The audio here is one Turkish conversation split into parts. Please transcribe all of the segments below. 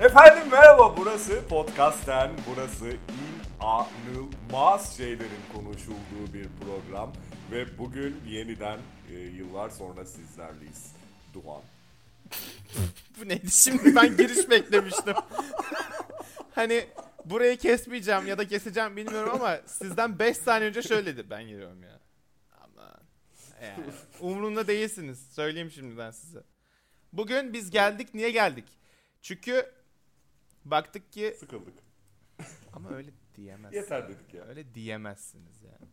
Efendim merhaba burası Podcast'ten burası inanılmaz şeylerin konuşulduğu bir program ve bugün yeniden e, yıllar sonra sizlerleyiz. Duhan. Bu neydi şimdi ben giriş beklemiştim. hani burayı kesmeyeceğim ya da keseceğim bilmiyorum ama sizden 5 saniye önce şöyledi. Ben giriyorum ya. Aman. Yani, umurumda değilsiniz. Söyleyeyim şimdiden size. Bugün biz geldik. Niye geldik? Çünkü baktık ki Sıkıldık. ama öyle diyemezsiniz. Yeter dedik ya. Öyle diyemezsiniz yani.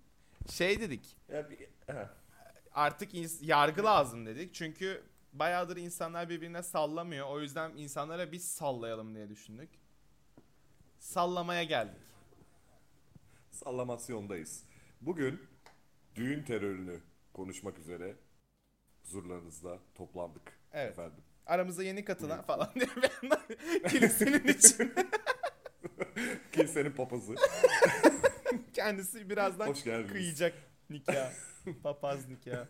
Şey dedik. ya bir, artık ins- yargı lazım dedik. Çünkü bayağıdır insanlar birbirine sallamıyor. O yüzden insanlara biz sallayalım diye düşündük. Sallamaya geldik. Sallamasyondayız. Bugün düğün terörünü konuşmak üzere huzurlarınızda toplandık Evet. efendim. Aramıza yeni katılan falan diye bir yandan kilisenin için Kilisenin papazı. kendisi birazdan Hoş geldiniz. kıyacak nikah. Papaz nikah.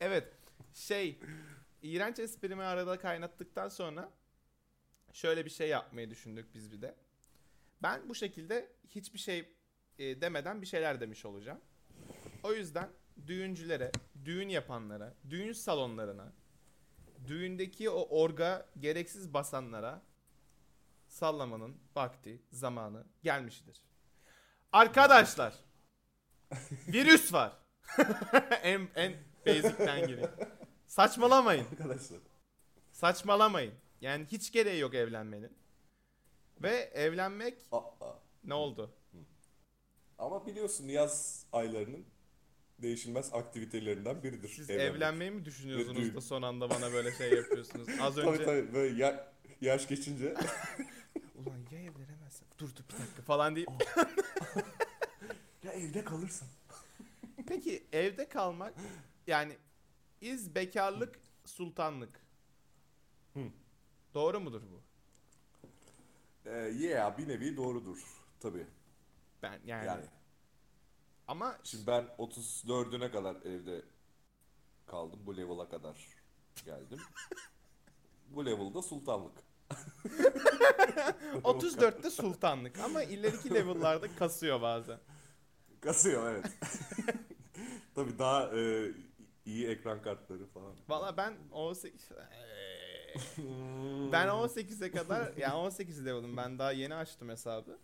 Evet. Şey, iğrenç esprimi arada kaynattıktan sonra şöyle bir şey yapmayı düşündük biz bir de. Ben bu şekilde hiçbir şey e, demeden bir şeyler demiş olacağım. O yüzden düğüncülere, düğün yapanlara, düğün salonlarına, düğündeki o orga gereksiz basanlara sallamanın vakti, zamanı gelmiştir. Arkadaşlar, virüs var. en en basic'ten gireyim. Saçmalamayın. Arkadaşlar. Saçmalamayın. Yani hiç gereği yok evlenmenin. Ve evlenmek Aa, ne oldu? Ama biliyorsun yaz aylarının değişilmez aktivitelerinden biridir. Siz evlenmek. evlenmeyi mi düşünüyorsunuz da son anda bana böyle şey yapıyorsunuz? Az Tabii önce tabii böyle ya- yaş geçince ulan ya evlenemezsem dur dur bir dakika falan deyip ya evde kalırsın. Peki evde kalmak yani iz bekarlık sultanlık. Hı. Doğru mudur bu? Ee, yeah bir nevi doğrudur tabii. Ben yani, Yani ama şimdi ben 34'üne kadar evde kaldım. Bu level'a kadar geldim. Bu level'da sultanlık. 34'te sultanlık ama ileriki level'larda kasıyor bazen. Kasıyor evet. tabii daha e, iyi ekran kartları falan. Valla ben 18 ben 18'e kadar yani 18 level'ım ben daha yeni açtım hesabı.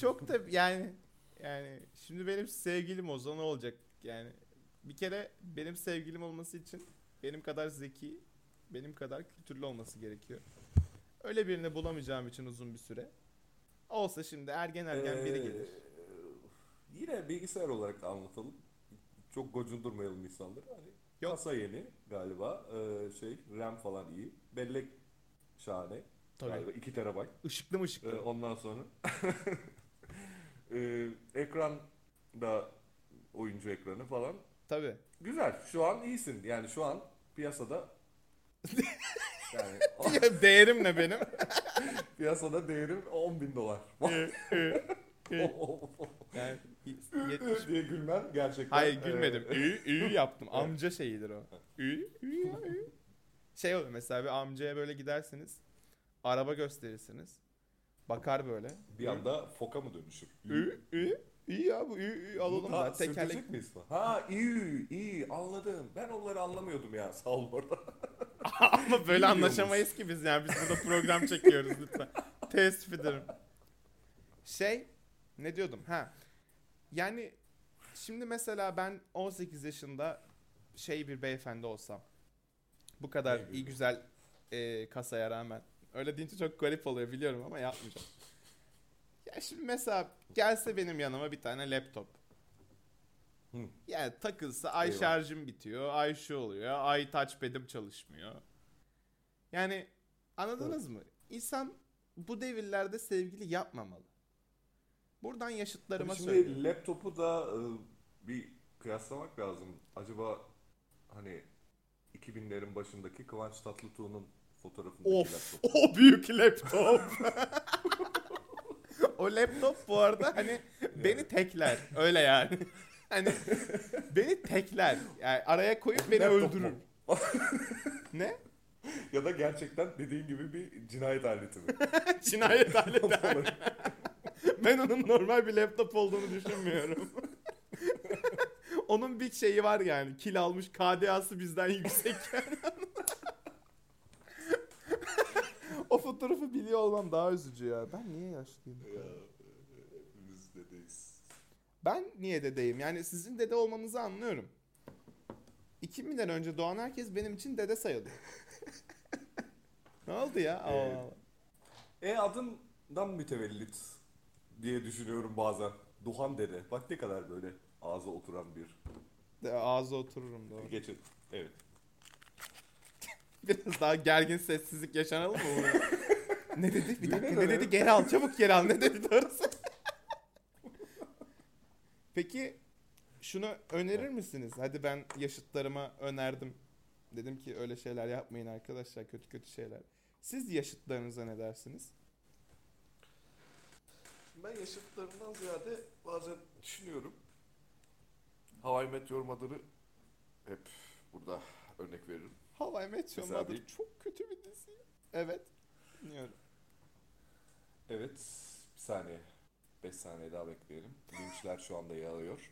Çok da yani yani şimdi benim sevgilim olsa ne olacak yani bir kere benim sevgilim olması için benim kadar zeki benim kadar kültürlü olması gerekiyor. Öyle birini bulamayacağım için uzun bir süre. Olsa şimdi ergen ergen biri Ee, gelir. Yine bilgisayar olarak anlatalım. Çok gocundurmayalım insanları. Hani Yok. Kasa yeni galiba. Ee, şey RAM falan iyi. Bellek şahane. Tabii. Galiba 2 terabayt. Işıklı mı Ee, ışıklı? ondan sonra ee, ekran da oyuncu ekranı falan. Tabii. Güzel. Şu an iyisin. Yani şu an piyasada yani Değerim ne benim? piyasada değerim 10 bin dolar. yani 70 diye gülmen gerçekten. Hayır gülmedim. Ü ü yaptım. Amca şeyidir o. Ü ü ü. Şey olur mesela bir amcaya böyle gidersiniz. Araba gösterirsiniz. Bakar böyle. bir anda foka mı dönüşür? Ü ü iyi ya bu ü ü alalım Ha, da tekerlek. miyiz falan? Ha iyi iyi anladım. Ben onları anlamıyordum ya sağ ol orada. Ama böyle Bilmiyormuş. anlaşamayız ki biz yani biz burada program çekiyoruz lütfen. Teessüf ederim. Şey ne diyordum ha. Yani şimdi mesela ben 18 yaşında şey bir beyefendi olsam. Bu kadar iyi güzel e, kasaya rağmen. Öyle deyince çok garip oluyor biliyorum ama yapmayacağım. Ya şimdi mesela gelse benim yanıma bir tane laptop. Hı. Yani takılsa ay Eyvah. şarjım bitiyor, ay şu oluyor, ay touchpad'im çalışmıyor. Yani anladınız mı? İnsan bu devirlerde sevgili yapmamalı. Buradan yaşıtlarıma Tabii söylüyorum. şimdi laptopu da e, bir kıyaslamak lazım. Acaba hani 2000'lerin başındaki Kıvanç Tatlıtuğ'un fotoğrafındaki Of, laptop. o büyük laptop. o laptop bu arada hani beni tekler. Öyle yani. Hani beni tekler. Yani araya koyup beni Laptop öldürür. ne? ya da gerçekten dediğin gibi bir cinayet aleti mi? Cinayet aleti. ben onun normal bir laptop olduğunu düşünmüyorum. onun bir şeyi var yani. Kil almış KDA'sı bizden yüksek yani. O fotoğrafı biliyor olmam daha üzücü ya. Ben niye yaşlıyım? ya hepimiz dedeyiz. Ben niye dedeyim? Yani sizin dede olmanızı anlıyorum. 2000'den önce doğan herkes benim için dede sayılıyor. ne oldu ya? Allah. E adından mütevellit diye düşünüyorum bazen. Duhan dede. Bak ne kadar böyle ağza oturan bir. De, ağza otururum doğru. Geçin. Evet. Biraz daha gergin sessizlik yaşanalım mı? burada? ne dedi? Bir dakika ne dedi? Geri al çabuk geri al. Ne dedi doğrusu? Peki şunu önerir misiniz? Hadi ben yaşıtlarıma önerdim. Dedim ki öyle şeyler yapmayın arkadaşlar kötü kötü şeyler. Siz yaşıtlarınıza ne dersiniz? Ben yaşıtlarımdan ziyade bazen düşünüyorum. How I Met Your Mother'ı hep burada örnek veririm. How I Met Your Mesela Mother bir- çok kötü bir dizi. Evet. Dinliyorum. Evet. Bir saniye. 5 saniye daha bekleyelim. Linçler şu anda yağıyor.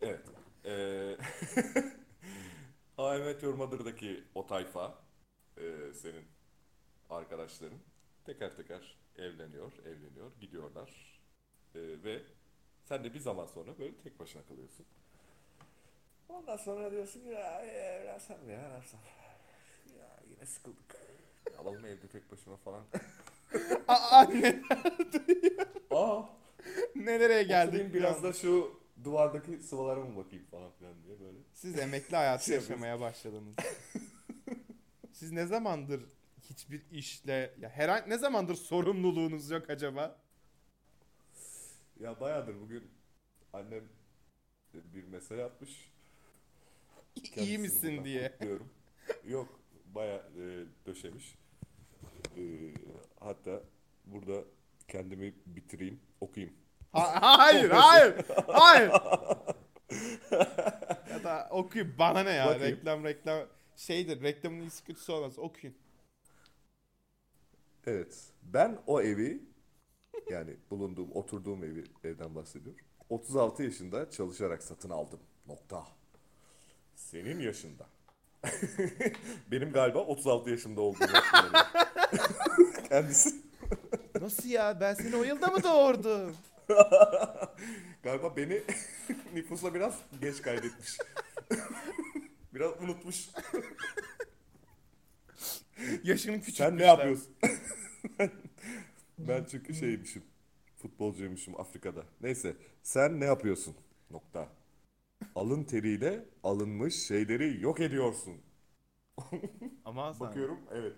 Evet. Ee, How I Met Your Mother'daki o tayfa e, senin arkadaşların teker teker evleniyor, evleniyor, gidiyorlar. E, ve sen de bir zaman sonra böyle tek başına kalıyorsun. Ondan sonra diyorsun ki, ya evlensem ya, evlensem. Yine sıkıldık. Alalım evde tek başına falan. Aa, anne Aa nereye geldik? biraz da şu duvardaki sıvalara mı bakayım falan filan diye böyle. Siz emekli hayatı Şey yaşamaya başladınız. Siz ne zamandır hiçbir işle ya herhangi ne zamandır sorumluluğunuz yok acaba? Ya bayağıdır bugün annem bir mesaj atmış. İyi Kendisini misin buradan diye. kutluyorum. Yok bayağı e, döşemiş. E, hatta burada kendimi bitireyim, okuyayım. Ha- hayır, hayır, hayır. ya da okuyun bana ne ya Bakayım. reklam reklam şeydir reklamın iyisi kötüsü olmaz okuyun. Evet. Ben o evi yani bulunduğum, oturduğum evi evden bahsediyorum. 36 yaşında çalışarak satın aldım. Nokta. Senin yaşında. Benim galiba 36 yaşında olduğum hatırlanıyor. Kendisi. Nasıl ya ben seni o yılda mı doğurdum? Galiba beni nüfusa biraz geç kaydetmiş. biraz unutmuş. Yaşını küçük. Sen ne yapıyorsun? ben çünkü şeymişim. Futbolcuymuşum Afrika'da. Neyse. Sen ne yapıyorsun? Nokta. Alın teriyle alınmış şeyleri yok ediyorsun. Ama Bakıyorum evet.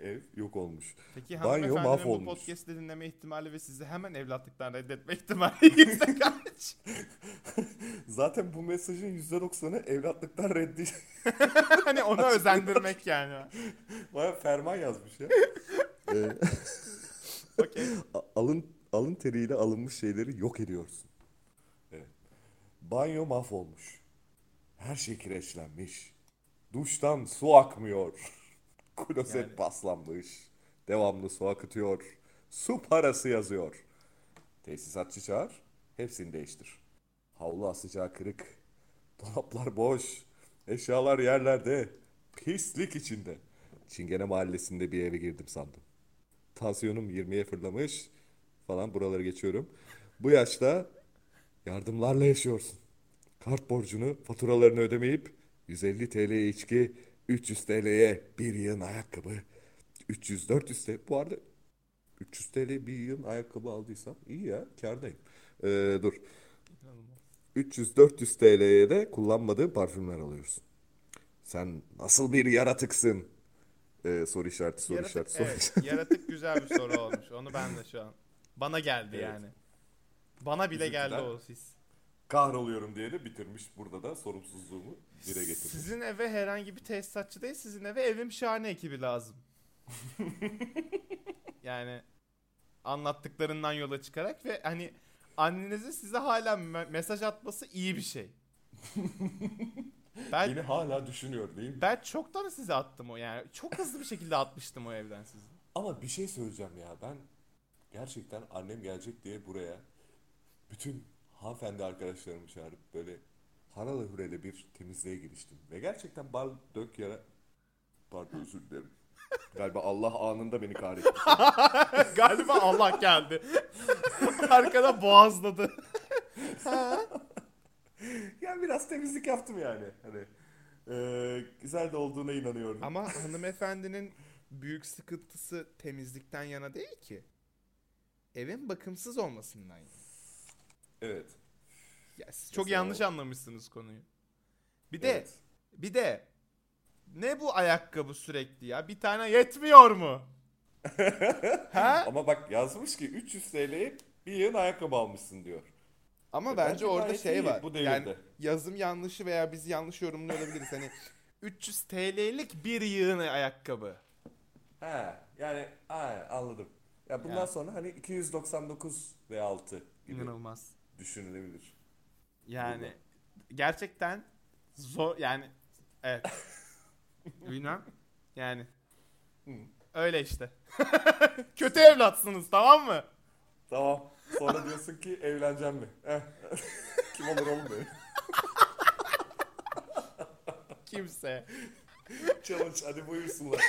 Ev yok olmuş. Peki Banyo hanımefendinin bu mahvolmuş. podcast'ı dinleme ihtimali ve sizi hemen evlatlıktan reddetme ihtimali yüzde kaç? Zaten bu mesajın %90'ı evlatlıktan reddi. hani onu özendirmek yani. Baya ferman yazmış ya. Ee, Okey. A- alın alın teriyle alınmış şeyleri yok ediyorsun. Banyo mahvolmuş. Her şey kireçlenmiş. Duştan su akmıyor. Klozet Yani- paslanmış. Devamlı su akıtıyor. Su parası yazıyor. Tesisatçı çağır. Hepsini değiştir. Havlu asacağı kırık. Dolaplar boş. Eşyalar yerlerde. Pislik içinde. Çingene mahallesinde bir eve girdim sandım. Tansiyonum 20'ye fırlamış falan buraları geçiyorum. Bu yaşta yardımlarla yaşıyorsun. Kart borcunu, faturalarını ödemeyip 150 TL içki, 300 TL'ye bir yığın ayakkabı, 300-400 TL. Bu arada 300 TL bir yığın ayakkabı aldıysam iyi ya kârdayım. Ee, dur. 300-400 TL'ye de kullanmadığın parfümler alıyorsun. Sen nasıl bir yaratıksın? Ee, soru işareti, soru Yaratık, işareti, soru evet, işareti. yaratık güzel bir soru olmuş. Onu ben de şu an. Bana geldi Evet. yani. Bana bile Bizimkiler- geldi o his. Kahroluyorum diye de bitirmiş burada da sorumsuzluğumu dile getirmiş. Sizin eve herhangi bir tesisatçı değil, sizin eve evim şahane ekibi lazım. yani anlattıklarından yola çıkarak ve hani annenizin size hala me- mesaj atması iyi bir şey. Ben Beni hala düşünüyor değil mi? ben çoktan size attım o yani. Çok hızlı bir şekilde atmıştım o evden sizi. Ama bir şey söyleyeceğim ya ben gerçekten annem gelecek diye buraya bütün hanımefendi arkadaşlarımı çağırıp böyle haralı hurele bir temizliğe giriştim. Ve gerçekten bal dök yere pardon özür dilerim. Galiba Allah anında beni kahretti. Galiba Allah geldi. Arkada boğazladı. yani biraz temizlik yaptım yani. Hani eee, güzel de olduğuna inanıyorum. Ama hanımefendinin büyük sıkıntısı temizlikten yana değil ki. Evin bakımsız olmasından yana. Evet. Ya siz çok Mesela yanlış o- anlamışsınız konuyu. Bir de evet. bir de ne bu ayakkabı sürekli ya? Bir tane yetmiyor mu? ha? Ama bak yazmış ki 300 TL'ye bir yığın ayakkabı almışsın diyor. Ama E, bence bence orada şey iyi var. bu devirde. yani yazım yanlışı veya biz yanlış yorumluyor olabiliriz. Hani 300 TL'lik bir yığın ayakkabı. He yani ha, anladım. Ya bundan Ya. sonra hani 299 ve 6 gibi İnanılmaz. Düşünülebilir. Yani gerçekten zor yani evet. Bilmem. Yani öyle işte. Kötü evlatsınız tamam mı? Tamam. Sonra diyorsun ki evleneceğim mi? Eh. Kim olur oğlum benim? Kimse. Challenge hadi buyursunlar.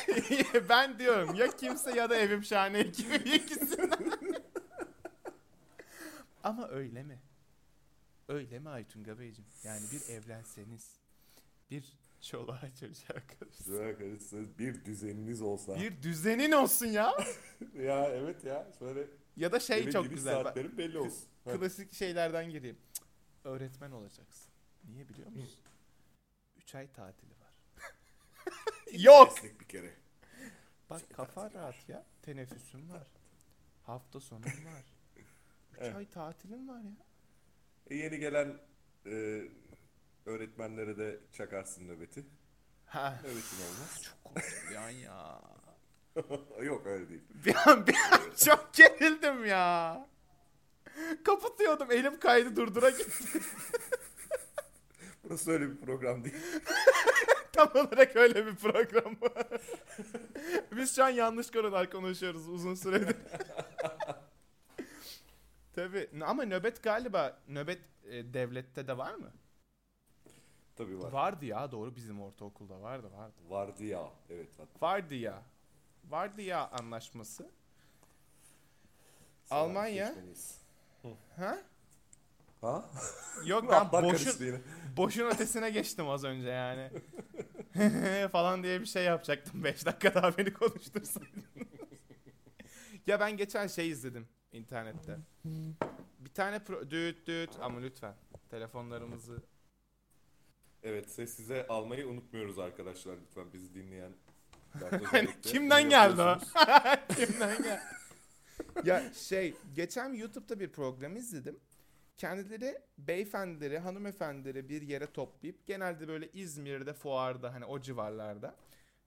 ben diyorum ya kimse ya da evim şahane ekibi ikisinden. Ama öyle mi? Öyle mi Aytunga Beyciğim? Yani bir evlenseniz, bir çoluğa çocuğa kalırsanız, Güzel karışsınız. Bir düzeniniz olsa. bir düzenin olsun ya. Ya evet ya. Şöyle Ya da şey çok güzel. Bak, saatlerin belli olsun. Klasik şeylerden gireyim. Cık, Öğretmen olacaksın. Niye biliyor musun? 3 ay tatili var. Yok. Meslek bir kere. Bak kafa rahat ya. Teneffüsün var. Hafta sonun var. 3 Evet. ay tatilin var ya. E, yeni gelen e, öğretmenlere de çakarsın nöbeti. Ha. Nöbetin olmaz. Çok korktum bir an ya. Yok öyle değil. Bir an, bir an çok gerildim ya. Kapatıyordum. Elim kaydı durdura gitti. Burası öyle bir program değil. Tam olarak öyle bir program. Biz şu an yanlış konular konuşuyoruz uzun süredir. Tabii ama nöbet galiba nöbet e, devlette de var mı? Tabii var. Vardı ya doğru bizim ortaokulda vardı vardı. Vardı ya. Evet. hatta. Vardı ya. Vardı ya anlaşması. Sana Almanya. Ha? Ha? Yok ben boşun, boşun ötesine geçtim az önce yani. falan diye bir şey yapacaktım. 5 dakika daha beni konuştursaydın. ya ben geçen şey izledim internette. Bir tane pro... Düt düt ama lütfen telefonlarımızı Evet sessize almayı unutmuyoruz arkadaşlar lütfen bizi dinleyen. Hani kimden geldi o? Kimden geldi? ya şey geçen YouTube'da bir program izledim. Kendileri beyefendileri, hanımefendileri bir yere toplayıp genelde böyle İzmir'de, fuarda hani o civarlarda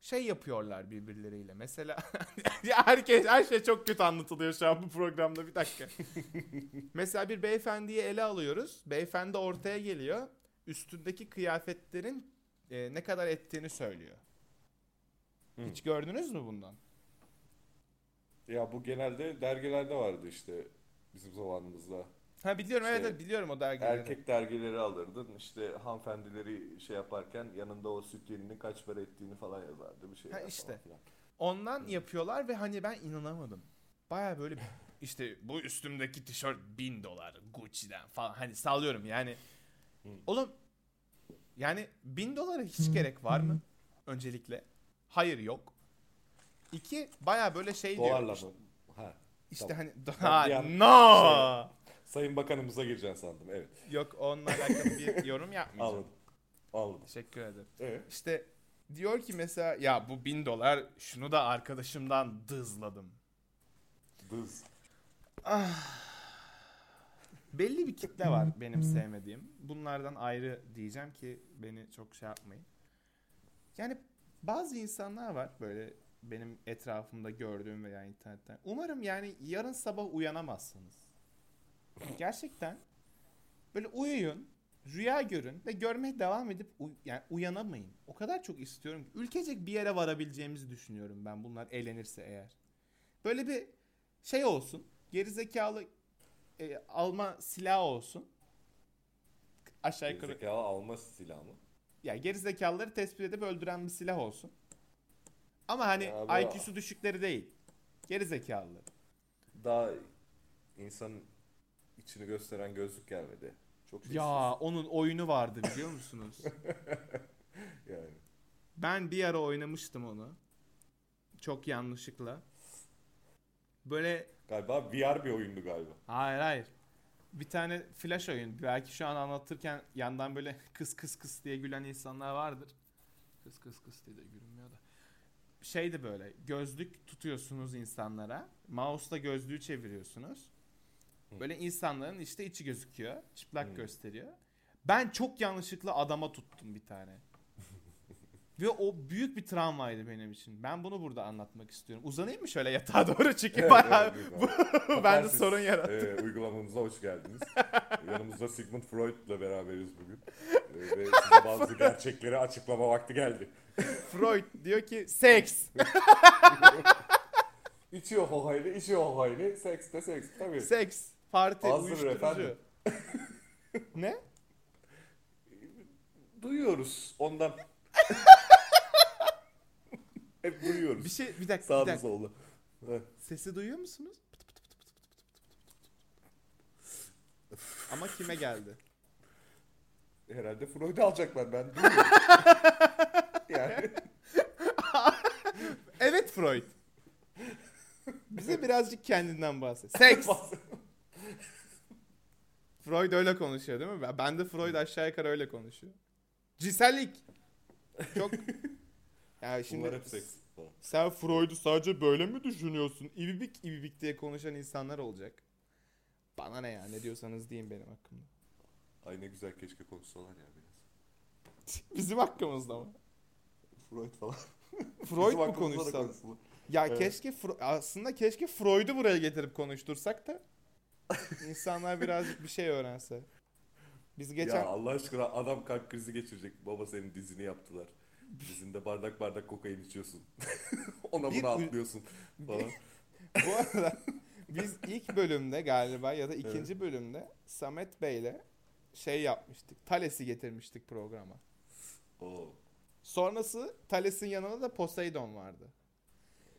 şey yapıyorlar birbirleriyle. Mesela herkes her şey çok kötü anlatılıyor şu an bu programda bir dakika. Mesela bir beyefendiyi ele alıyoruz. Beyefendi ortaya geliyor. Üstündeki kıyafetlerin e, ne kadar ettiğini söylüyor. Hı. Hiç gördünüz mü bundan? Ya bu genelde dergilerde vardı işte bizim zamanımızda. Ha biliyorum İşte evet biliyorum o dergileri. Erkek dergileri alırdın işte hanımefendileri şey yaparken yanında o süt yeninin kaç para ettiğini falan yazardı bir şey. Ha, işte. Ondan yapıyorlar ve hani ben inanamadım. Baya böyle işte bu üstümdeki tişört bin dolar Gucci'den falan hani sallıyorum yani. Hı. Oğlum yani bin dolara hiç gerek var mı? Öncelikle. Hayır yok. İki baya böyle şey diyor. Dolarla işte- mı? Ha. İşte Tamam. hani ha, no. Sayın Bakanımıza gireceksin sandım evet. Yok onunla alakalı bir yorum yapmayacağım. Anladım. Anladım. Teşekkür ederim. Evet. İşte diyor ki mesela ya bu bin dolar şunu da arkadaşımdan dızladım. Dız. Belli bir kitle var benim sevmediğim. Bunlardan ayrı diyeceğim ki beni çok şey yapmayın. Yani bazı insanlar var böyle benim etrafımda gördüğüm veya internetten. Umarım yani yarın sabah uyanamazsınız. Gerçekten böyle uyuyun. rüya görün ve görmeye devam edip uy- yani uyanamayın. O kadar çok istiyorum ki ülkecek bir yere varabileceğimizi düşünüyorum ben bunlar eğlenirse eğer. Böyle bir şey olsun. Gerizekalı e, alma silahı olsun. Aşağı yukarı. Zekalı alma silahı mı? Yani gerizekalıları tespit edip öldüren bir silah olsun. Ama hani Ya IQ'su düşükleri değil. Gerizekalıları. Daha insanın içini gösteren gözlük gelmedi. Çok şey Ya onun oyunu vardı biliyor musunuz? yani. Ben bir ara oynamıştım onu. Çok yanlışlıkla. Böyle Galiba VR bir oyundu galiba. hayır hayır. Bir tane flash oyun. Belki şu an anlatırken yandan böyle kıs kıs kıs diye gülen insanlar vardır. Kıs kıs kıs diye de gülünmüyor da. Şeydi böyle gözlük tutuyorsunuz insanlara. Mouse'la gözlüğü çeviriyorsunuz. Böyle insanların işte içi gözüküyor. Çıplak Hı. gösteriyor. Ben çok yanlışlıkla adama tuttum bir tane. Ve o büyük bir travmaydı benim için. Ben bunu burada anlatmak istiyorum. Uzanayım mı şöyle yatağa doğru çünkü Evet, bayağı evet, bende sorun yarattı. E, uygulamamıza hoş geldiniz. Yanımızda Sigmund Freud'la beraberiz bugün. E, ve size bazı gerçekleri açıklama vakti geldi. Freud diyor ki seks. İçiyor hohaylı, içiyor hohaylı. Seks de seks tabii. Seks. Parti. Hazır uyuşturucu. efendim. ne? Duyuyoruz ondan. Hep duyuyoruz. Bir şey bir dakika. bir dakika. solda. Heh. Sesi duyuyor musunuz? Pıt pıt pıt pıt pıt pıt pıt pıt. Ama kime geldi? Herhalde Freud'u alacaklar ben duyuyorum. yani Evet Freud. Bize birazcık kendinden bahset. Seks. Freud öyle konuşuyor değil mi? Ben- de Freud aşağı yukarı öyle konuşuyor. Cinsellik. Çok... Ya şimdi bunlar hep seks. sen Freud'u sadece böyle mi düşünüyorsun? İbibik ibibik diye konuşan insanlar olacak. Bana ne ya ne diyorsanız deyin benim hakkımda. Ay ne güzel keşke konuşsalar ya biraz. Bizim hakkımızda mı? Freud falan. Freud mu konuşsa? Ya Evet. keşke aslında keşke Freud'u buraya getirip konuştursak da insanlar birazcık bir şey öğrense. Biz geçen Ya Allah aşkına adam kalp krizi geçirecek. Baba senin dizini yaptılar. Dizinde bardak bardak kokain içiyorsun. Ona Bir buna atlıyorsun falan. bu arada biz ilk bölümde galiba ya da ikinci bölümde Samet Bey'le şey yapmıştık. Thales'i getirmiştik programa. Oo Sonrası Thales'in yanında da Poseidon vardı.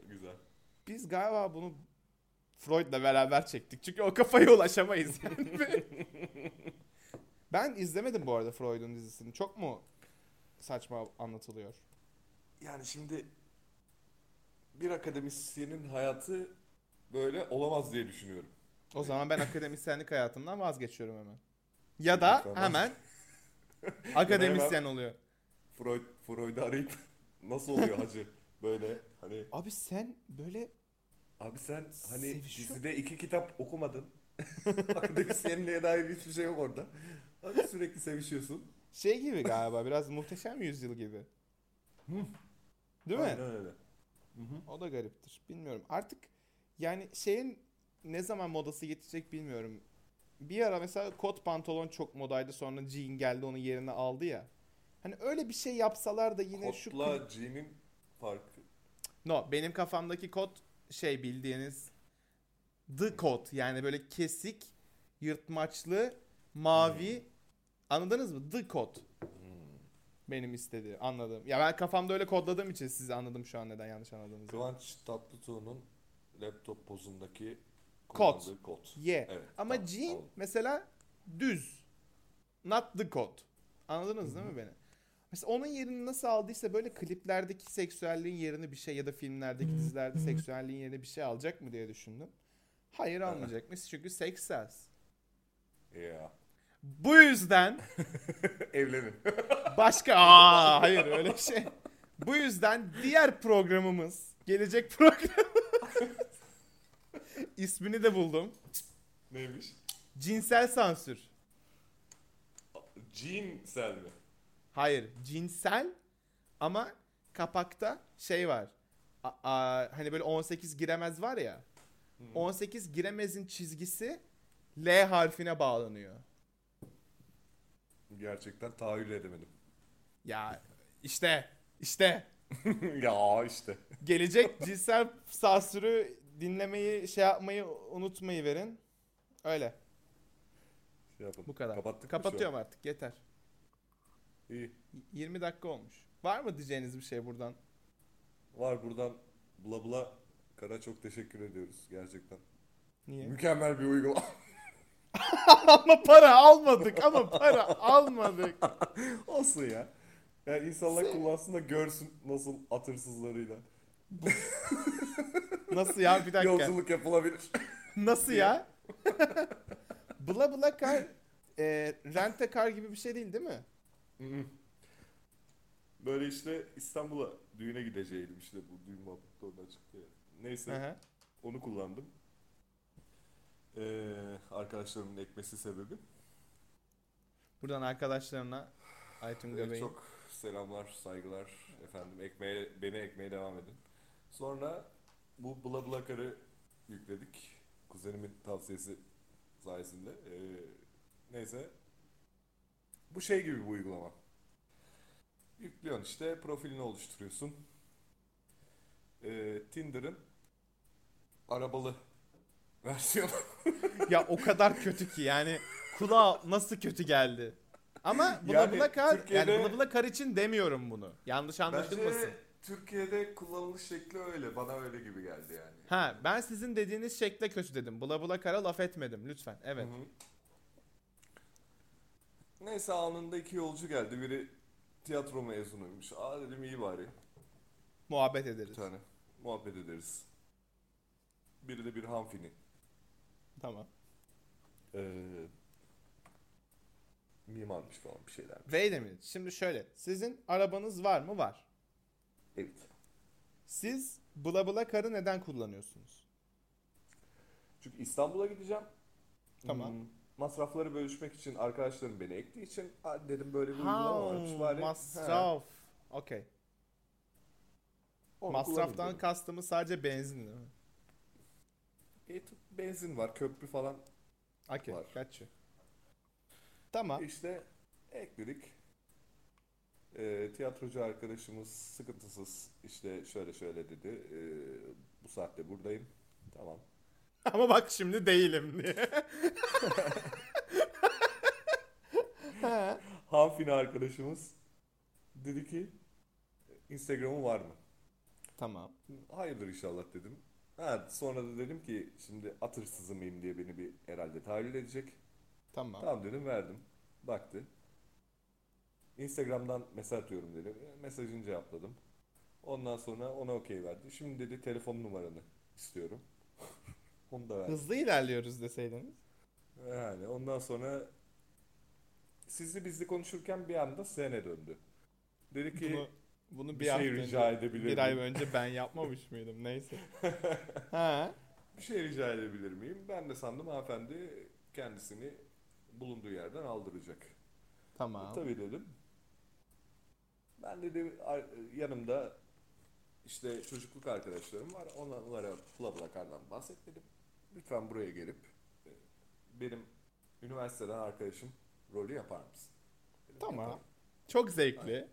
güzel. Biz galiba bunu Freud'la beraber çektik. Çünkü o kafaya ulaşamayız yani. ben izlemedim bu arada Freud'un dizisini. Çok mu saçma anlatılıyor? Yani şimdi bir akademisyenin hayatı böyle olamaz diye düşünüyorum. O zaman ben akademisyenlik hayatımdan vazgeçiyorum hemen. Ya da hemen akademisyen oluyor. Freud Freud'u arayıp nasıl oluyor hacı? Böyle hani Abi sen böyle abi sen hani Sevişiyor. dizide iki kitap okumadın. Akademisyenliğe dair hiçbir şey yok orada. Abi sürekli sevişiyorsun. şey gibi galiba biraz muhteşem yüzyıl gibi. Değil mi? Aynen öyle. O da gariptir. Bilmiyorum. Artık yani şeyin ne zaman modası yetecek bilmiyorum. Bir ara mesela kot pantolon çok modaydı sonra jean geldi onun yerini aldı ya. Hani öyle bir şey yapsalar da yine şu... Kotla jean'in farkı. No benim kafamdaki kot şey bildiğiniz the kot yani böyle kesik, yırtmaçlı, mavi anladınız mı? The kot. Benim istediği anladım. Ya ben kafamda öyle kodladığım için sizi anladım şu an neden yanlış anladığınızı. Kıvanç Tatlıtuğ'un laptop pozundaki Kot. kot. Yeah. Evet, Ama tamam, jean tamam. mesela düz. Not the code. Anladınız değil mi beni? Mesela onun yerini nasıl aldıysa böyle kliplerdeki seksüelliğin yerini bir şey ya da filmlerdeki dizilerde seksüelliğin yerini bir şey alacak mı diye düşündüm. Hayır almayacakmış çünkü sex sells. Ya. Bu yüzden Evlenin. başka aa hayır öyle şey. Bu yüzden diğer programımız gelecek program ismini de buldum. Neymiş? Cinsel sansür. Jean sel mi? Hayır, cinsel ama kapakta şey var. A- a- hani böyle 18 giremez var ya. 18 giremezin çizgisi L harfine bağlanıyor. Gerçekten tahayyül edemedim. Ya işte işte ya işte. gelecek cinsel sansürü dinlemeyi şey yapmayı unutmayı verin. Öyle. Şey yapın. Bu kadar. Kapattık Kapatıyorum artık yeter. İyi. Y- 20 dakika olmuş. Var mı diyeceğiniz bir şey buradan? Var buradan bla bla Kara çok teşekkür ediyoruz gerçekten. Niye? Mükemmel bir uygulama. ama para almadık ama para almadık. Olsun ya. Yani insanlar Se- kullansın da görsün nasıl atırsızlarıyla. Nasıl ya bir dakika. Yolculuk yapılabilir. Nasıl ya? bla bla kar e, rente kar gibi bir şey değil değil mi? Böyle işte İstanbul'a düğüne gideceğim işte bu düğün muhabbeti oradan çıktı ya. Neyse hı. onu kullandım. Ee, arkadaşlarımın ekmesi sebebi. Buradan arkadaşlarına Aytun Ee, Göbeğin. çok selamlar, saygılar efendim. Ekmeğe, beni ekmeye devam edin. Sonra bu Bla Bla Car'ı yükledik. Kuzenimin tavsiyesi sayesinde. Ee, neyse. Bu şey gibi bir uygulama. Yüklüyorsun işte, profilini oluşturuyorsun. Ee, Tinder'ın arabalı versiyonu. ya o kadar kötü ki yani kulağa nasıl kötü geldi. Ama bla Yani bla kar Türkiye'de- yani bla bla kar için demiyorum bunu. Yanlış anlaşılmasın. Bence Türkiye'de kullanılış şekli öyle. Bana öyle gibi geldi yani. Ha ben sizin dediğiniz şekle kötü dedim. Bla bla kara laf etmedim lütfen. Evet. Hı hı. Neyse anında iki yolcu geldi. Biri tiyatro mezunuymuş. Aa dedim iyi bari. Muhabbet Bir ederiz. tane. Muhabbet ederiz. Biri de bir hanfini. Tamam. Ee, mimarmış falan bir şeyler. Wait a minute. Şimdi şöyle. Sizin arabanız var mı? Var. Evet. Siz bla bla karı neden kullanıyorsunuz? Çünkü İstanbul'a gideceğim. Tamam. Hmm, masrafları bölüşmek için arkadaşlarım beni ektiği için "Aa," dedim böyle bir uygulama varmış. Bari, masraf. Okey. He, onu kullanayım Masraftan dedim. kastımız sadece benzin değil mi? E, t- benzin var, köprü falan. Okey. Var. Got you. Tamam. İşte ekledik. Ee, tiyatrocu arkadaşımız sıkıntısız işte şöyle şöyle dedi. Ee, bu saatte buradayım. Tamam. Ama bak şimdi değilim diye. Ha. Hanfine arkadaşımız dedi ki Instagram'ı var mı? tamam. Hayırdır inşallah dedim. Ha, sonra da dedim ki şimdi at hırsızı mıyım diye beni bir herhalde tahayyül edecek. Tamam. Tamam dedim verdim. Baktı. Instagram'dan mesaj atıyorum dedim. E, Mesajını cevapladım. Ondan sonra ona okey verdi. Şimdi dedi telefon numaranı istiyorum. Onu da verdim. Hızlı ilerliyoruz deseydiniz. Yani ondan sonra sizli bizli konuşurken bir anda sene döndü. Dedi ki Bunu bunu bir, bir şey rica önce, edebilir bir ay önce ben yapmamış mıydım? Neyse. ha. bir şey rica edebilir miyim? Ben de sandım hanımefendi kendisini bulunduğu yerden aldıracak. Tamam. Tabii dedim. Ben dedi yanımda işte çocukluk arkadaşlarım var. Onlara BlaBlaCar'dan bahset dedim. Lütfen buraya gelip e, benim üniversiteden arkadaşım rolü yapar mısın? Dedim, Tamam. "Yaparım." Çok zevkli.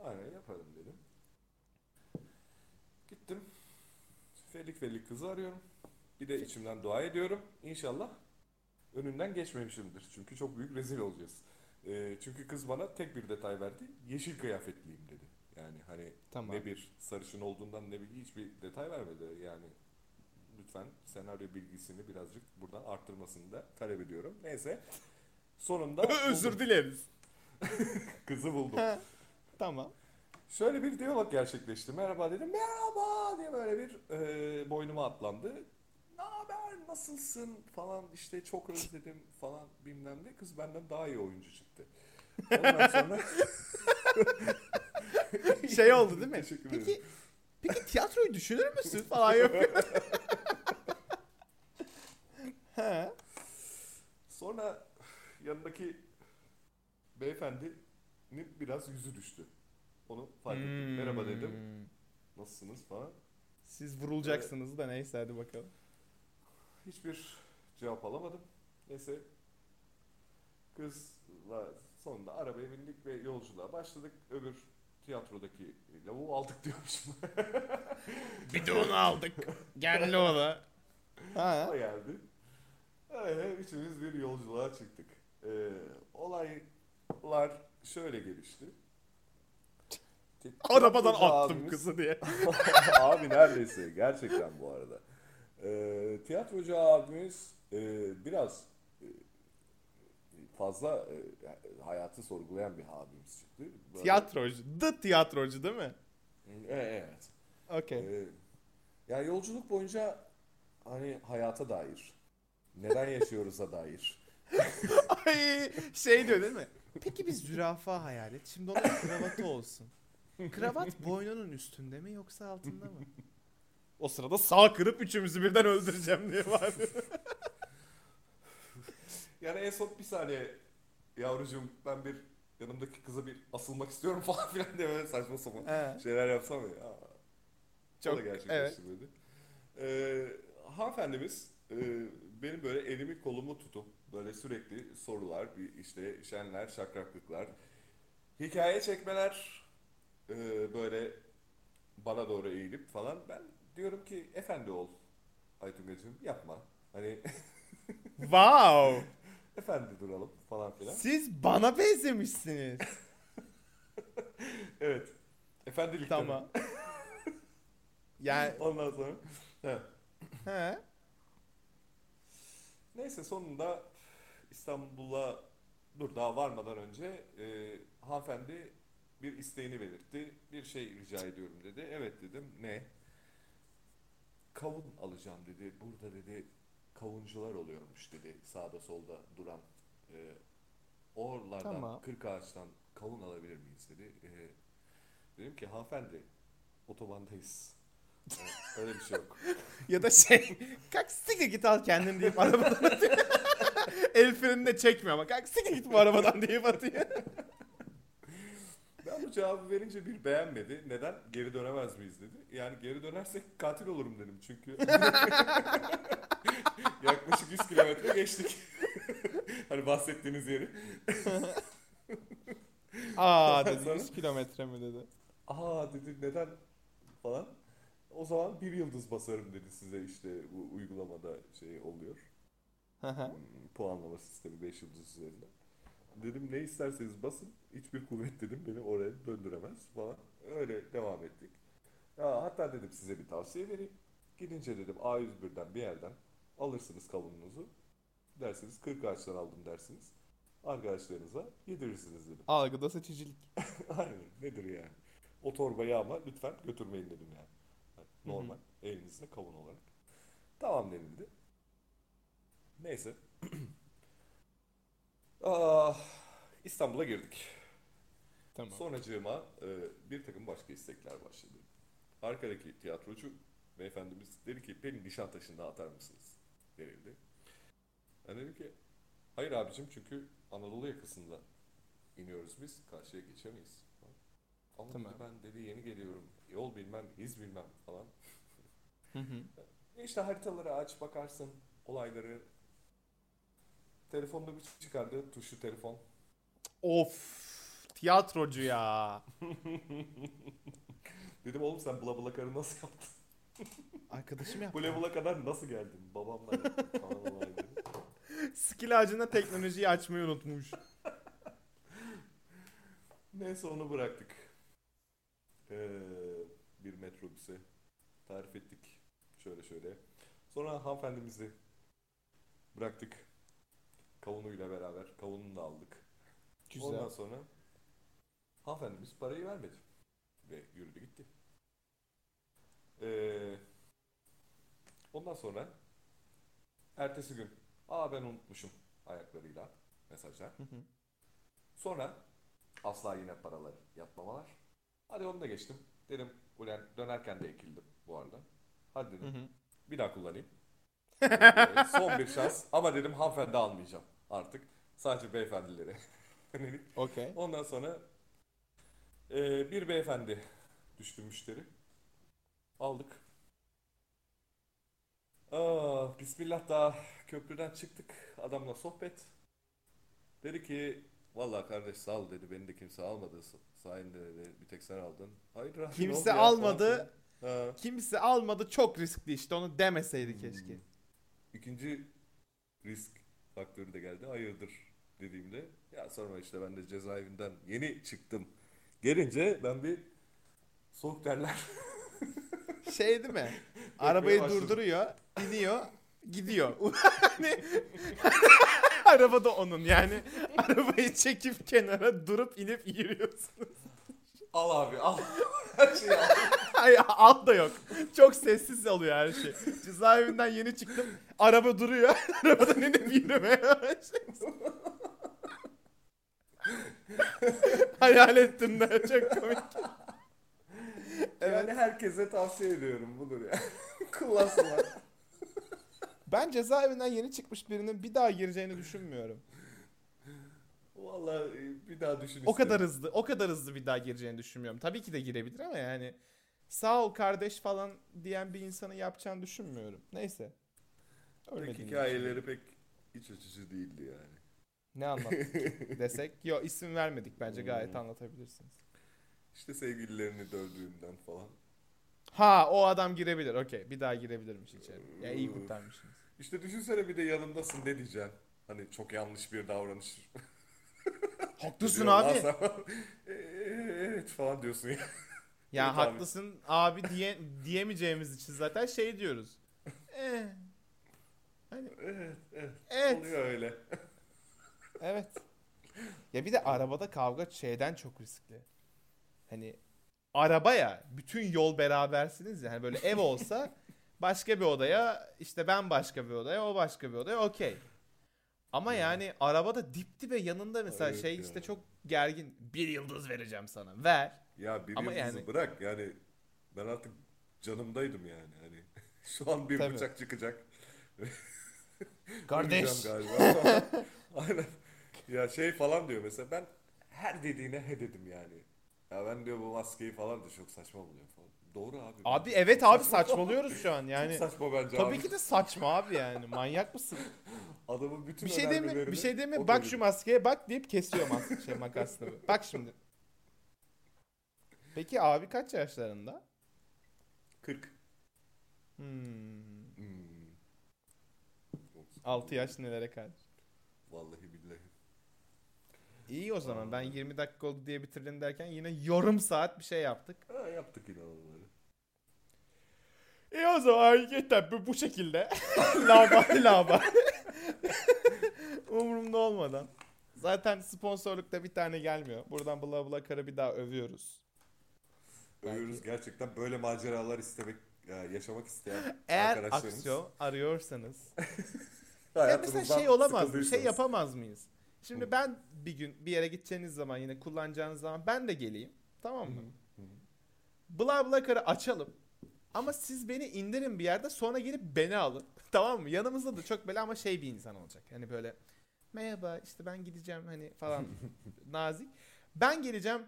Aynen yaparım dedim. Gittim. Felik felik kızı arıyorum. Bir de içimden dua ediyorum. İnşallah önünden geçmemişimdir. Çünkü çok büyük rezil olacağız. Ee, çünkü kız bana tek bir detay verdi. Yeşil kıyafetliyim dedi. Yani hani Tamam. ne bir sarışın olduğundan ne bir hiçbir detay vermedi. Yani lütfen senaryo bilgisini birazcık buradan arttırmasını da talep ediyorum. Neyse. Sonunda Özür dileriz. Kızı buldum. Tamam. Şöyle bir diyalog gerçekleşti. Merhaba dedim. Merhaba diye böyle bir e, boynuma atlandı. Ne haber, nasılsın falan işte çok özledim falan bilmem ne. Kız benden daha iyi oyuncu çıktı. Ondan sonra Şey oldu değil mi? Teşekkür ederim. Peki peki tiyatroyu düşünür müsün falan yapıyor. Ha. sonra yanındaki beyefendinin biraz yüzü düştü. Onu fark ettim. Hmm. Merhaba dedim. Nasılsınız falan. Siz vurulacaksınız da neyse hadi bakalım. Hiçbir cevap alamadım. Neyse. Kızla sonunda arabaya bindik ve yolculuğa başladık. Öbür tiyatrodaki lavuğu aldık diyormuşum. Bir de onu aldık. Geldi o da. Ha. o geldi. Öyle üçümüz bir yolculuğa çıktık. Ee, olaylar şöyle gelişti. Ti- Arabadan attım abimiz- kızı diye. Abi neredeyse gerçekten bu arada. Ee, tiyatrocu abimiz e, biraz e, fazla e, hayatı sorgulayan bir abimiz çıktı. Böyle- Tiyatrocu. The tiyatrocu değil mi? E, Evet. Okey. Ee, yani yolculuk boyunca hani hayata dair, neden yaşıyoruz'a dair. Ay şey diyor değil mi? Peki bir zürafa hayal et. Şimdi onun kravatı olsun. Kravat boynunun üstünde mi yoksa altında mı? O sırada sağ kırıp üçümüzü birden öldüreceğim diye vardı. Yani en son bir saniye yavrucuğum ben bir yanımdaki kıza bir asılmak istiyorum falan filan diye böyle saçma sapan He. şeyler yapsam ya. Çok- o da gerçekleştirmedi. Ee, hanımefendimiz e, benim böyle elimi kolumu tutup böyle sürekli sorular, bir işte şenler, şakraklıklar, hikaye çekmeler e, böyle bana doğru eğilip falan ben diyorum ki efendi ol Aytungacığım yapma. Hani Wow. efendi duralım falan filan. Siz bana benzemişsiniz. Evet. Efendilik tamam. Yani Ondan sonra. He. he. Neyse sonunda İstanbul'a dur daha varmadan önce e, hanımefendi bir isteğini belirtti. Bir şey rica ediyorum dedi. Evet dedim. Ne? Kavun alacağım dedi. Burada dedi kavuncular oluyormuş dedi. Sağda solda duran. E, oralardan Tamam. 40 ağaçtan kavun alabilir miyiz dedi. E, dedim ki hanımefendi otobandayız. Öyle bir şey yok. Ya da şey kalk siktir git al kendin deyip arabadan atıyor. El frenini de çekmiyor ama kalk siktir git bu arabadan deyip atıyor. Ben bu cevabı verince bir beğenmedi. Neden? Geri dönemez miyiz dedi. Yani geri dönersek katil olurum dedim çünkü. Yaklaşık 100 kilometre geçtik. hani bahsettiğiniz yeri. Aa dedi Sonra? 100 kilometre mi dedi. Aa dedi neden falan. O zaman bir yıldız basarım dedi size işte bu uygulamada şey oluyor. Hmm, Puanlama sistemi 5 yıldız üzerinden. Dedim ne isterseniz basın. Hiçbir kuvvet dedim beni oraya döndüremez falan. Öyle devam ettik. Ya, hatta dedim size bir tavsiye vereyim. Gidince dedim A101'den bir yerden alırsınız kavununuzu. Dersiniz 40 ağaçtan aldım dersiniz. Arkadaşlarınıza yedirirsiniz dedim. Algıda seçicilik. Aynen nedir yani. O torbayı ama lütfen götürmeyin dedim yani. Normal elinizde kavun olarak. Tamam denildi. Neyse. ah, İstanbul'a girdik. Tamam. Sonracığıma e, bir takım başka istekler başladı. Arkadaki tiyatrocu beyefendimiz dedi ki beni Nişantaşı'nda atar mısınız? Verildi. Ben dedim ki hayır abicim çünkü Anadolu yakasında iniyoruz biz karşıya geçemeyiz. Ama Tamam. dedi, ben dedi yeni geliyorum yol bilmem iz bilmem falan. Hı hı. E İşte haritaları aç bakarsın olayları. Telefonda bir çıkardı tuşlu telefon. Of tiyatrocu ya. Dedim oğlum sen bula bula karı nasıl yaptın? Arkadaşım yaptı. Bu level'a kadar nasıl geldin? Babamla falan. Skill ağacında teknolojiyi açmayı unutmuş. Neyse onu bıraktık. Ee, bir metrobüse tarif ettik. Şöyle şöyle. Sonra hanımefendimizi bıraktık. Kavunuyla beraber. Kavununu da aldık. Güzel. Ondan sonra hanımefendimiz parayı vermedi. Ve yürüdü gitti. Ee, ondan sonra ertesi gün aa ben unutmuşum ayaklarıyla mesajlar. Hı hı. Sonra asla yine paralar yatmamalar. Hadi onu da geçtim. Dedim ulan dönerken de ekildim bu arada. Hadi Hı dedim hı. bir daha kullanayım. Son bir şans. Ama dedim hanımefendi almayacağım artık. Sadece beyefendilere. Hani Okey. Ondan sonra e, bir beyefendi düştü müşteri. Aldık. Aa, Bismillah daha köprüden çıktık. Adamla sohbet. Dedi ki vallahi kardeş sağ ol dedi. Beni de kimse almadı. Sayende dedi. Bir tek sen aldın. Hayır oldu Kimse ya? almadı. Ha. Kimse almadı çok riskli işte onu demeseydi keşke. İkinci risk faktörü de geldi. Hayırdır dediğimde. Ya sonra işte ben de cezaevinden yeni çıktım. Gelince ben bir soğuk derler. Şey değil mi? Arabayı durduruyor, iniyor, gidiyor. Hani araba da onun yani. Arabayı çekip kenara durup inip yürüyorsunuz. al abi al. Her şeyi al. Alt da yok. Çok sessiz oluyor her şey. Cezaevinden yeni çıktım. Araba duruyor. Arabadan inip yürümeye başlıyorsun. Hayal ettim de çok komik. Yani herkese tavsiye ediyorum budur ya. Kullansınlar. Ben cezaevinden yeni çıkmış birinin bir daha gireceğini düşünmüyorum. Vallahi e, bir daha düşün O kadar hızlı, o kadar hızlı bir daha gireceğini düşünmüyorum. Tabii ki de girebilir ama yani sağ ol kardeş falan diyen bir insanın yapacağını düşünmüyorum. Neyse. Pek hikayeleri pek iç açıcı değildi yani. Ne anlattık desek. Yok isim vermedik bence gayet Hmm. anlatabilirsiniz. İşte sevgililerini dövdüğünden falan. Ha o adam girebilir. Okey. Bir daha girebilirmiş içeri. Ya iyi kurtarmışsınız. İşte düşünsene bir de yanındasın ne diyeceksin? Hani çok yanlış bir davranış. Haklısın abi. "E, evet falan diyorsun ya. Ya Evet abi. haklısın abi diye diyemeyeceğimiz için zaten şey diyoruz. Eh. Hani evet, evet. evet. Oluyor öyle. Evet. Ya bir de arabada kavga şeyden çok riskli. Hani araba ya bütün yol berabersiniz ya. Hani böyle ev olsa başka bir odaya işte ben başka bir odaya o başka bir odaya okey. Ama yani arabada dip dibe yanında mesela Evet şey ya. işte çok gergin. Bir yıldız vereceğim sana. Ver. Ya bir Ama yıldızı yani- bırak yani ben artık canımdaydım yani hani. Şu an bir Tabii. bıçak çıkacak. Kardeş. Galiba. Aynen. Ya şey falan diyor mesela ben her dediğine he dedim yani. Ya ben diyor bu maskeyi falan da çok saçma buluyorum falan. Doğru abi. Abi evet abi saçmalıyoruz şu an yani. Çok saçma bence Tabii abi. ki de saçma abi yani. Manyak mısın? Adamın bütün Bir şey önermelerini Bir şey o Bak şu maskeye bak deyip kesiyor mas şey makasla. Bak şimdi. Peki abi kaç yaşlarında? 40. Hmm. Hmm. 6 yaş nelere karşı. Vallahi. İyi o zaman ben 20 dakika oldu diye bitirdin derken yine yarım saat bir şey yaptık. Ha, yaptık yine onları. İyi o zaman yeter bu, bu şekilde. lava lava. Umurumda olmadan. Zaten sponsorlukta bir tane gelmiyor. Buradan bla bla karı bir daha övüyoruz. Övüyoruz gerçekten böyle maceralar istemek, ya, yaşamak isteyen Eğer aksiyon arıyorsanız Ya mesela şey olamaz mı? Şey yapamaz mıyız? Şimdi ben bir gün bir yere gideceğiniz zaman yine kullanacağınız zaman ben de geleyim. Tamam mı? Bla bla karı açalım. Ama siz beni indirin bir yerde sonra gelip beni alın. tamam mı? Yanımızda da çok böyle ama şey bir insan olacak. Hani böyle merhaba işte ben gideceğim hani falan nazik. Ben geleceğim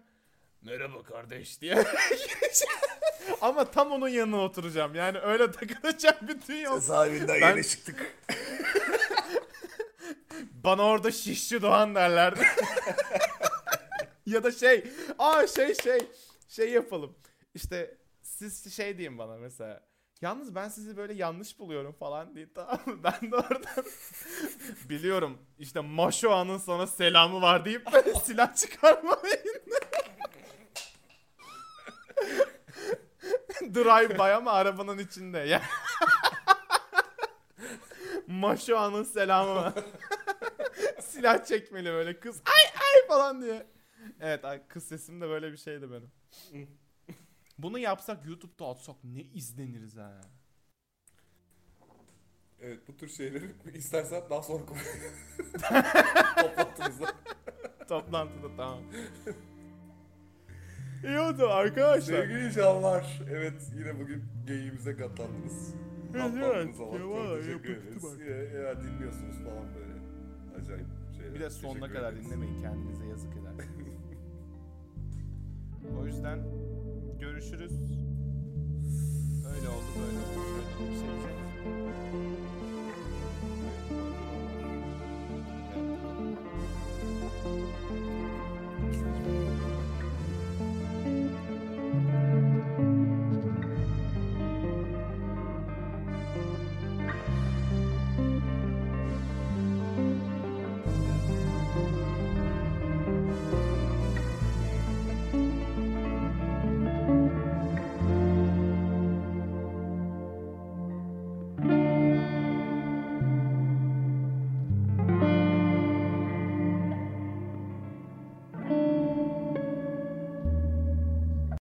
merhaba kardeş diye ama tam onun yanına oturacağım. Yani öyle takılacağım bütün yol. Cezaevinden Ben- yeni çıktık. Bana orada şişçi Doğan derlerdi. ya da şey, aa şey şey, şey yapalım. İşte siz şey deyin bana mesela. Yalnız ben sizi böyle yanlış buluyorum falan diye tamam mı? Ben de oradan biliyorum işte Maşoa'nın sana selamı var deyip böyle silah çıkarmayın. Drive by ama arabanın içinde. Ya. Maşoa'nın selamı var. Silah çekmeli böyle kız ay ay falan diye. Evet ay- kız sesim de böyle bir şeydi benim. Bunu yapsak YouTube'da atsak ne izleniriz ha. Evet bu tür şeyleri istersen daha sonra. Toplantımızda. Toplantıda tamam. İyi oldu arkadaşlar. Sevgili canlar. Evet yine bugün geyiğimize katlandınız. Evet, evet. teşekkür ederiz. bak. Ya, ya dinliyorsunuz falan böyle. Acayip. Bir de sonuna kadar ederiz. dinlemeyin kendinize yazık eder. o yüzden görüşürüz. Öyle oldu böyle oldu şöyle oldu bir şey diyeceğim.